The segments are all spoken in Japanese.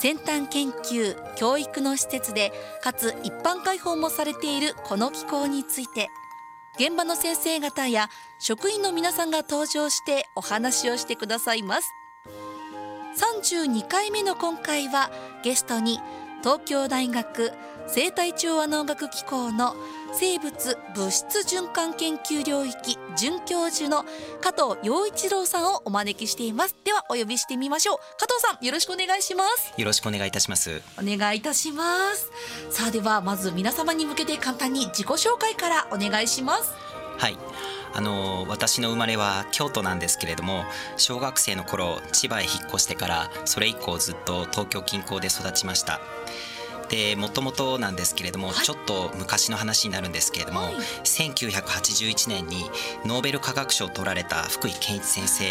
先端研究教育の施設でかつ一般開放もされているこの機構について現場の先生方や職員の皆さんが登場してお話をしてくださいます。32回目の今回はゲストに東京大学生態調和農学機構の生物物質循環研究領域准教授の加藤洋一郎さんをお招きしています。ではお呼びしてみましょう。加藤さんよろしくお願いします。よろしくお願いいたします。お願いいたします。さあではまず皆様に向けて簡単に自己紹介からお願いします。はい。あの私の生まれは京都なんですけれども小学生の頃千葉へ引っ越してからそれ以降ずっと東京近郊で育ちましたでもともとなんですけれども、はい、ちょっと昔の話になるんですけれども、はい、1981年にノーベル化学賞を取られた福井健一先生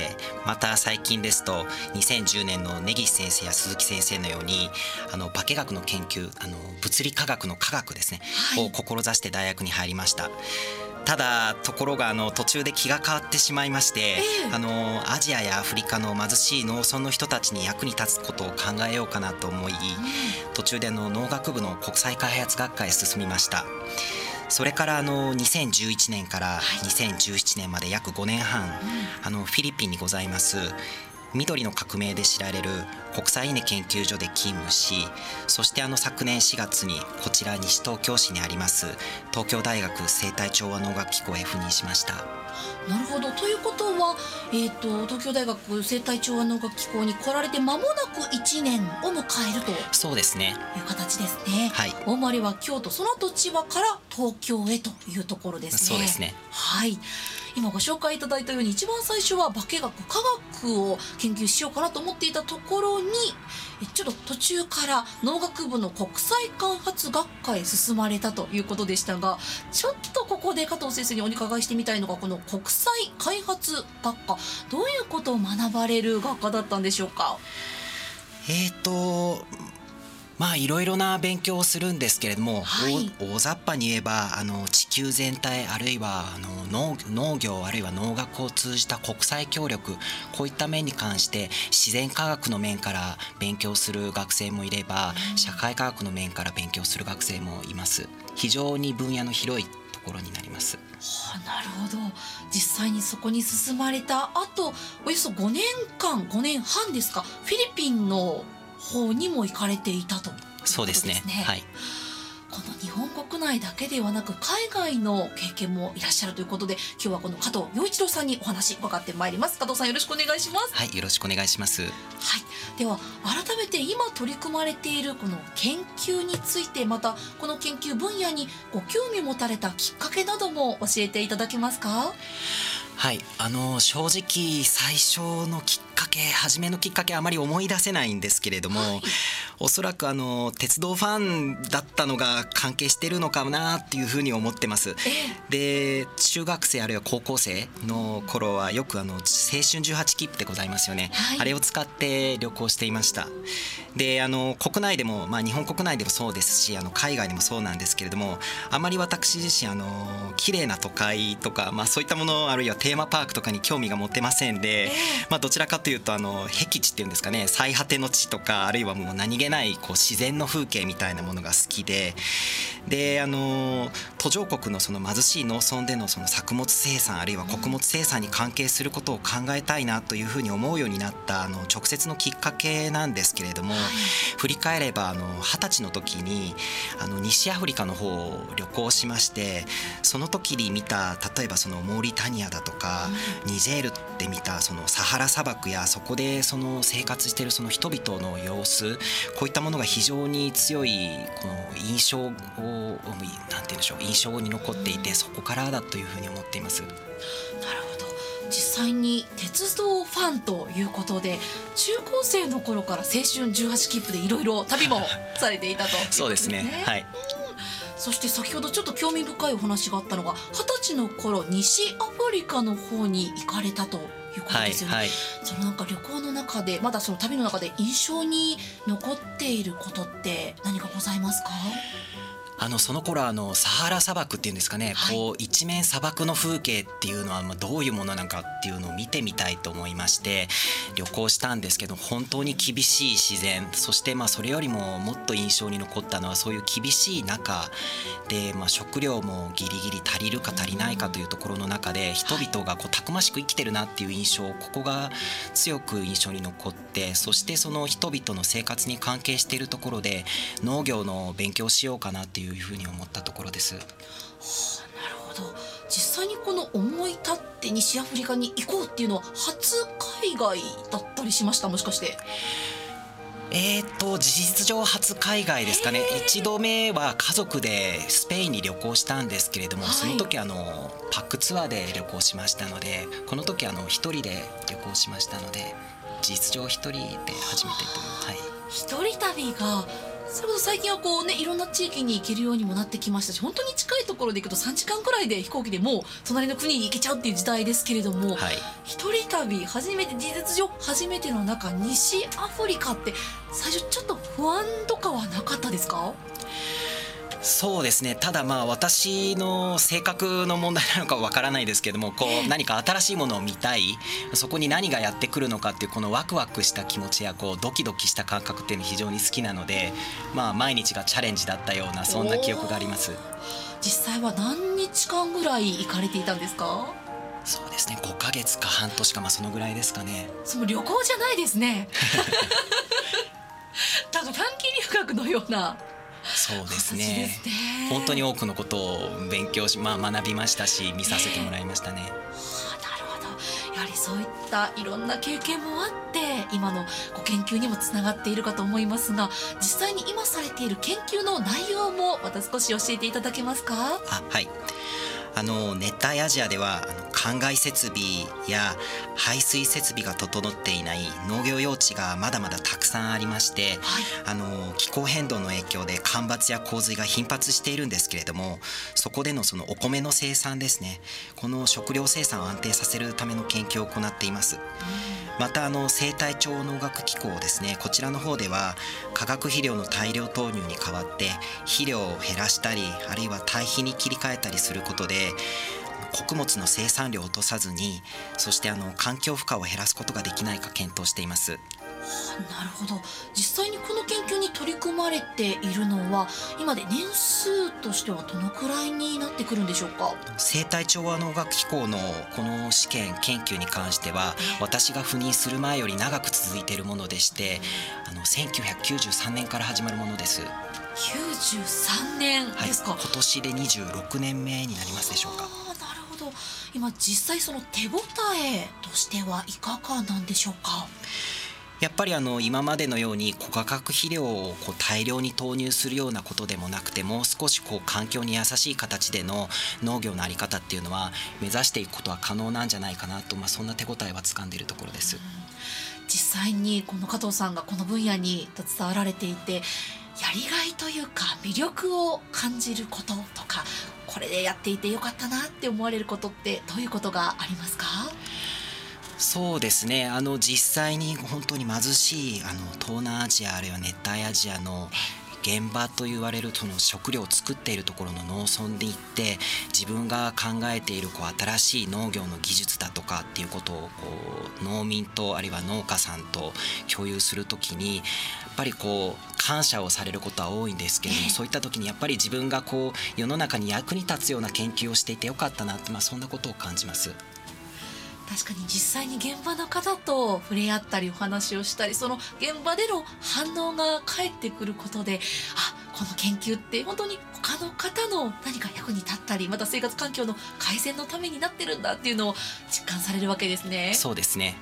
また最近ですと2010年の根岸先生や鈴木先生のようにあの化学の研究あの物理科学の科学ですね、はい、を志して大学に入りました。ただところがあの途中で気が変わってしまいまして、えー、あのアジアやアフリカの貧しい農村の人たちに役に立つことを考えようかなと思い、うん、途中での農学部の国際開発学会へ進みました。それからあの2011年から2017年まで約5年半、はい、あのフィリピンにございます緑の革命で知られる国際稲研究所で勤務しそしてあの昨年4月にこちら西東京市にあります東京大学生態調和農学機構へ赴任しました。なるほどということは、えーと、東京大学生態調和農学機構に来られて間もなく1年を迎えるとそうですねいう形ですね。はい、お生まれは京都その後千葉から東京へというところですね。そうですねはい今ご紹介いただいたように一番最初は化学科学を研究しようかなと思っていたところにちょっと途中から農学部の国際開発学科へ進まれたということでしたがちょっとここで加藤先生にお伺いしてみたいのがこの国際開発学科どういうことを学ばれる学科だったんでしょうか？えーとまあいろいろな勉強をするんですけれども、はい、大雑把に言えばあの地球全体あるいはあの農農業あるいは農学を通じた国際協力こういった面に関して自然科学の面から勉強する学生もいれば、うん、社会科学の面から勉強する学生もいます。非常に分野の広いところになります。はあ、なるほど。実際にそこに進まれた後およそ5年間5年半ですか？フィリピンの方にも行かれていたと、ね、そうですね。はい。この日本国内だけではなく海外の経験もいらっしゃるということで今日はこの加藤洋一郎さんにお話伺ってまいります。加藤さんよろしくお願いします。はいよろしくお願いします。はい。では改めて今取り組まれているこの研究についてまたこの研究分野にご興味を持たれたきっかけなども教えていただけますか？はい。あの正直最初のきっかけ初めのきっかけあまり思い出せないんですけれども、はい、おそらくあの鉄道ファンだったのが関係してるのかなっていうふうに思ってます。で中学生あるいは高校生の頃はよくあの青春18切符でございますよね、はい、あれを使って旅行していました。であの国内でも、まあ、日本国内でもそうですしあの海外でもそうなんですけれどもあまり私自身あの綺麗な都会とか、まあ、そういったものあるいはテーマパークとかに興味が持てませんで、まあ、どちらかというとあの僻地っていうんですかね最果ての地とかあるいはもう何気ないこう自然の風景みたいなものが好きでであの途上国のその貧しい農村でのその作物生産あるいは穀物生産に関係することを考えたいなというふうに思うようになったあの直接のきっかけなんですけれども、はい、振り返ればあの二十歳の時にあの西アフリカの方を旅行しましてその時に見た例えばそのモーリタニアだとか、うん、ニジェールで見たそのサハラ砂漠やそこでその生活しているその人々の様子こういったものが非常に強いこの印象をなんて言うんでしょう印象に残っていてそこからだというふうに思っています。なるほど。実際に鉄道ファンということで中高生の頃から青春18切符でいろいろ旅も されていたと、ね、そうですね。はい。そして先ほどちょっと興味深いお話があったのが二十歳の頃西アフリカの方に行かれたということですよね、はいはい、そのなんか旅行の中でまだその旅の中で印象に残っていることって何かございますか？あのその頃あのサハラ砂漠っていうんですかね、はい、こう一面砂漠の風景っていうのはまあどういうものなのかっていうのを見てみたいと思いまして旅行したんですけど本当に厳しい自然。そしてまあそれよりももっと印象に残ったのはそういう厳しい中でまあ食料もギリギリ足りるか足りないかというところの中で人々がこうたくましく生きてるなっていう印象ここが強く印象に残ってそしてその人々の生活に関係しているところで農業の勉強しようかなっていういうふうに思ったところです。はあ、なるほど。実際にこの思い立って西アフリカに行こうっていうのは初海外だったりしました？もしかして。えーと事実上初海外ですかね、一度目は家族でスペインに旅行したんですけれども、はい、その時あのパックツアーで旅行しましたのでこの時あの一人で旅行しましたので事実上一人で初めてとはい。一人旅がそれこそ最近はこうねいろんな地域に行けるようにもなってきましたし本当に近いところで行くと3時間くらいで飛行機でもう隣の国に行けちゃうっていう時代ですけれども、はい、一人旅初めて事実上初めての中西アフリカって最初ちょっと不安とかはなかったですか？そうですね。ただまあ私の性格の問題なのかわからないですけどもこう何か新しいものを見たい。そこに何がやってくるのかっていうこのワクワクした気持ちやこうドキドキした感覚っていうの非常に好きなのでまあ毎日がチャレンジだったようなそんな記憶があります。実際は何日間ぐらい行かれていたんですか？そうですね。5か月か半年かまあそのぐらいですかね。その旅行じゃないですね。なんか短期留学のようなそうですね。本当に多くのことを勉強し、まあ、学びましたし見させてもらいましたね。はあ、なるほど。やはりそういったいろんな経験もあって今のご研究にもつながっているかと思いますが実際に今されている研究の内容もまた少し教えていただけますか？あはいあの熱帯アジアでは灌漑設備や排水設備が整っていない農業用地がまだまだたくさんありまして、はい、あの気候変動の影響で干ばつや洪水が頻発しているんですけれどもそこでのそのお米の生産ですねこの食料生産を安定させるための研究を行っています。またあの生態調農学機構ですねこちらの方では化学肥料の大量投入に代わって肥料を減らしたりあるいは堆肥に切り替えたりすることで穀物の生産量を落とさずにそしてあの環境負荷を減らすことができないか検討しています。なるほど。実際にこの研究に取り組まれているのは今で年数としてはどのくらいになってくるんでしょうか？生態調和農学機構のこの試験研究に関しては私が赴任する前より長く続いているものでしてあの1993年から始まるものです。93年ですか、はい、今年で26年目になりますでしょうか。なるほど。今実際その手応えとしてはいかがなんでしょうか？やっぱりあの今までのように高価格肥料をこう大量に投入するようなことでもなくてもう少しこう環境に優しい形での農業の在り方っていうのは目指していくことは可能なんじゃないかなと、まあ、そんな手応えはつかんでいるところです。実際にこの加藤さんがこの分野に携わられていてやりがいというか魅力を感じることとかこれでやっていてよかったなって思われることってどういうことがありますか？そうですねあの実際に本当に貧しいあの東南アジアあるいは熱帯アジアの現場と言われるその食料を作っているところの農村に行って自分が考えているこう新しい農業の技術だとかっていうことを農民とあるいは農家さんと共有する時にやっぱりこう感謝をされることは多いんですけれどもそういった時にやっぱり自分がこう世の中に役に立つような研究をしていてよかったなって、まあ、そんなことを感じます。確かに実際に現場の方と触れ合ったりお話をしたりその現場での反応が返ってくることであこの研究って本当に他の方の何か役に立ったりまた生活環境の改善のためになってるんだっていうのを実感されるわけですね。そうですね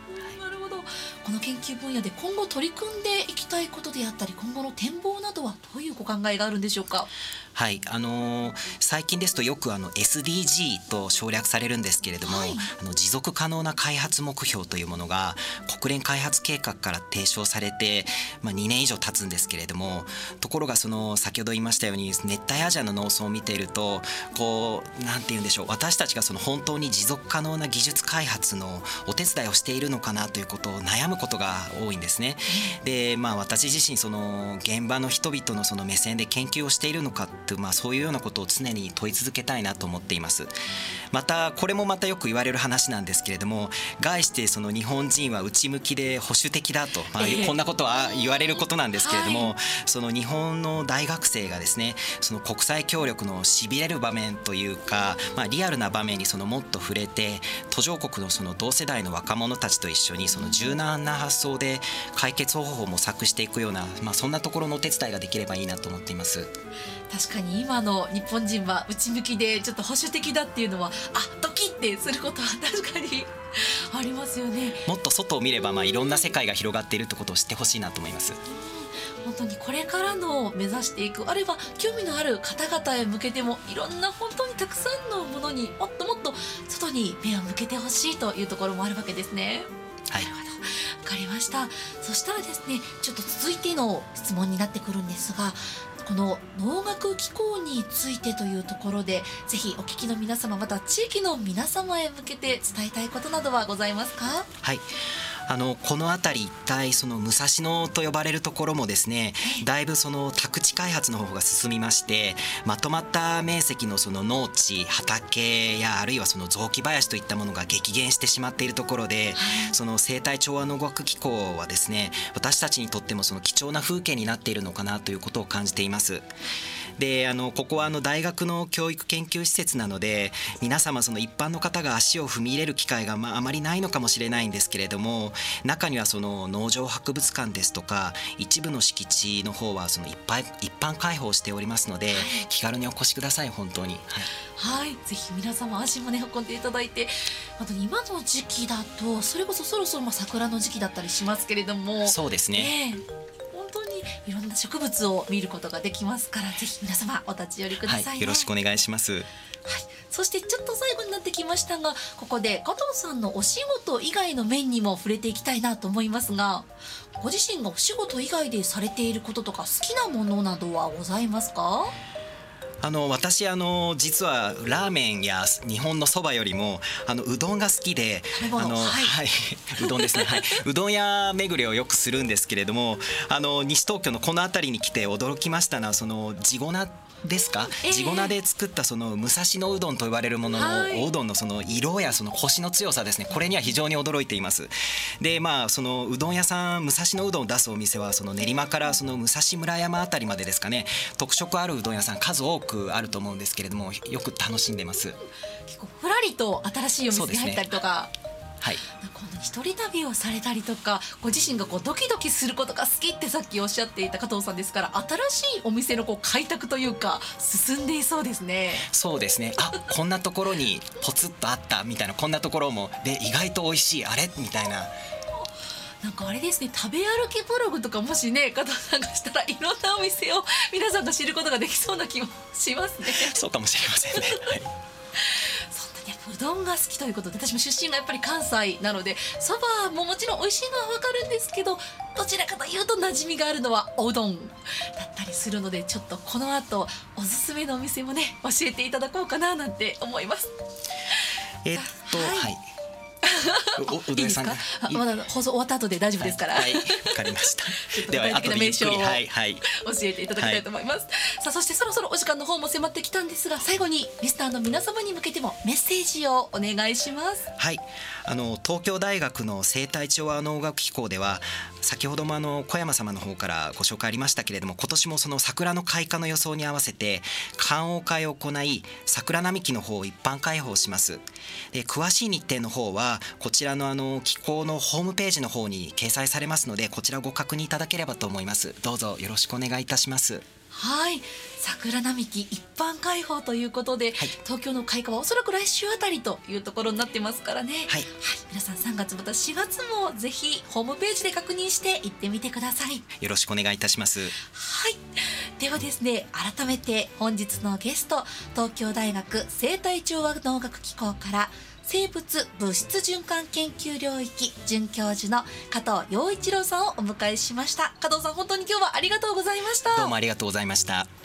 この研究分野で今後取り組んでいきたいことであったり今後の展望などはどういうご考えがあるんでしょうか？はいあのー、最近ですとよくあの SDG と省略されるんですけれども、はい、あの持続可能な開発目標というものが国連開発計画から提唱されて、まあ、2年以上経つんですけれどもところがその先ほど言いましたように熱帯アジアの農村を見ているとこうなんて言うんでしょう私たちがその本当に持続可能な技術開発のお手伝いをしているのかなということを悩むことが多いんですね。でまあ私自身その現場の人々のその目線で研究をしているのかとまあ、そういうようなことを常に問い続けたいなと思っています。またこれもまたよく言われる話なんですけれども概してその日本人は内向きで保守的だと、まあ、こんなことは言われることなんですけれども、その日本の大学生がですねその国際協力のしびれる場面というか、まあ、リアルな場面にそのもっと触れて途上国のその同世代の若者たちと一緒にその柔軟な発想で解決方法を模索していくような、まあ、そんなところのお手伝いができればいいなと思っています。確かに今の日本人は内向きでちょっと保守的だっていうのはあドキッてすることは確かに ありますよねもっと外を見ればまあいろんな世界が広がっているってことを知ってほしいなと思います。本当にこれからの目指していくあるいは興味のある方々へ向けてもいろんな本当にたくさんのものにもっともっと外に目を向けてほしいというところもあるわけですね。はい、わかりましたそしたらですねちょっと続いての質問になってくるんですがこの農学機構についてというところでぜひお聞きの皆様また地域の皆様へ向けて伝えたいことなどはございますか？はい。あのこの辺り一帯その武蔵野と呼ばれるところもですねだいぶその宅地開発の方が進みましてまとまった面積のその農地畑やあるいはその雑木林といったものが激減してしまっているところでその生態調和農学機構はですね私たちにとってもその貴重な風景になっているのかなということを感じています。であのここはあの大学の教育研究施設なので皆様その一般の方が足を踏み入れる機会がまああまりないのかもしれないんですけれども中にはその農場博物館ですとか一部の敷地の方はそのいっぱい一般開放しておりますので、気軽にお越しください本当に。はい、はい、ぜひ皆様足もね運んでいただいて。あと今の時期だとそれこそそろそろまあ桜の時期だったりしますけれども。そうですね、いろんな植物を見ることができますからぜひ皆様お立ち寄りください、ね。はい、よろしくお願いします。はい、そしてちょっと最後になってきましたがここで加藤さんのお仕事以外の面にも触れていきたいなと思いますがご自身がお仕事以外でされていることとか好きなものなどはございますか？あの私あの実はラーメンや日本のそばよりもあのうどんが好きであの、はい、はい、うどんですね、はい、うどん屋巡りをよくするんですけれどもあの西東京のこの辺りに来て驚きましたのはその地粉ですか、えー、地粉で作ったその武蔵野うどんと呼ばれるものの、おうどんのその色やそのコシの強さですね。これには非常に驚いています。でまあそのうどん屋さん武蔵野うどんを出すお店はその練馬からその武蔵村山あたりまでですかね。特色あるうどん屋さん数多くあると思うんですけれどもよく楽しんでます。結構ふらりと新しいお店に入ったりとか、はい、一人旅をされたりとかご自身がこうドキドキすることが好きってさっきおっしゃっていた加藤さんですから新しいお店のこう開拓というか進んでいそうですね。そうですね。あこんなところにポツッとあったみたいなこんなところもで意外と美味しいあれ？みたいななんかあれですね食べ歩きブログとかもしね加藤さんがしたらいろんなお店を皆さんが知ることができそうな気もしますね。そうかもしれませんね、はい。うどんが好きということで私も出身がやっぱり関西なのでそばももちろん美味しいのは分かるんですけどどちらかというと馴染みがあるのはおうどんだったりするのでちょっとこの後おすすめのお店もね教えていただこうかななんて思います。えっと、はい、はいお、うどんさん。まだ放送終わった後で大丈夫ですか？ら。はい、わ、かりました。では、後で名称をはいはい、教えていただきたいと思います。さあ、そしてそろそろお時間の方も迫ってきたんですが、最後にリスターの皆様に向けてもメッセージをお願いします。はい、あの東京大学の生態調和農学機構では、先ほどもあの小山様の方からご紹介ありましたけれども、今年もその桜の開花の予想に合わせて観桜会を行い、桜並木の方を一般開放します。で、詳しい日程の方はこちらのあの機構のホームページの方に掲載されますのでこちらご確認いただければと思いますどうぞよろしくお願いいたしますはい。桜並木一般開放ということで、はい、東京の開花はおそらく来週あたりというところになってますからね、はい、はい、皆さん3月また4月もぜひホームページで確認して行ってみてください。よろしくお願いいたします。はい。ではですね改めて本日のゲスト東京大学生態調和能楽機構から生物物質循環研究領域准教授の加藤陽一郎さんをお迎えしました。加藤さん本当に今日はありがとうございました。どうもありがとうございました。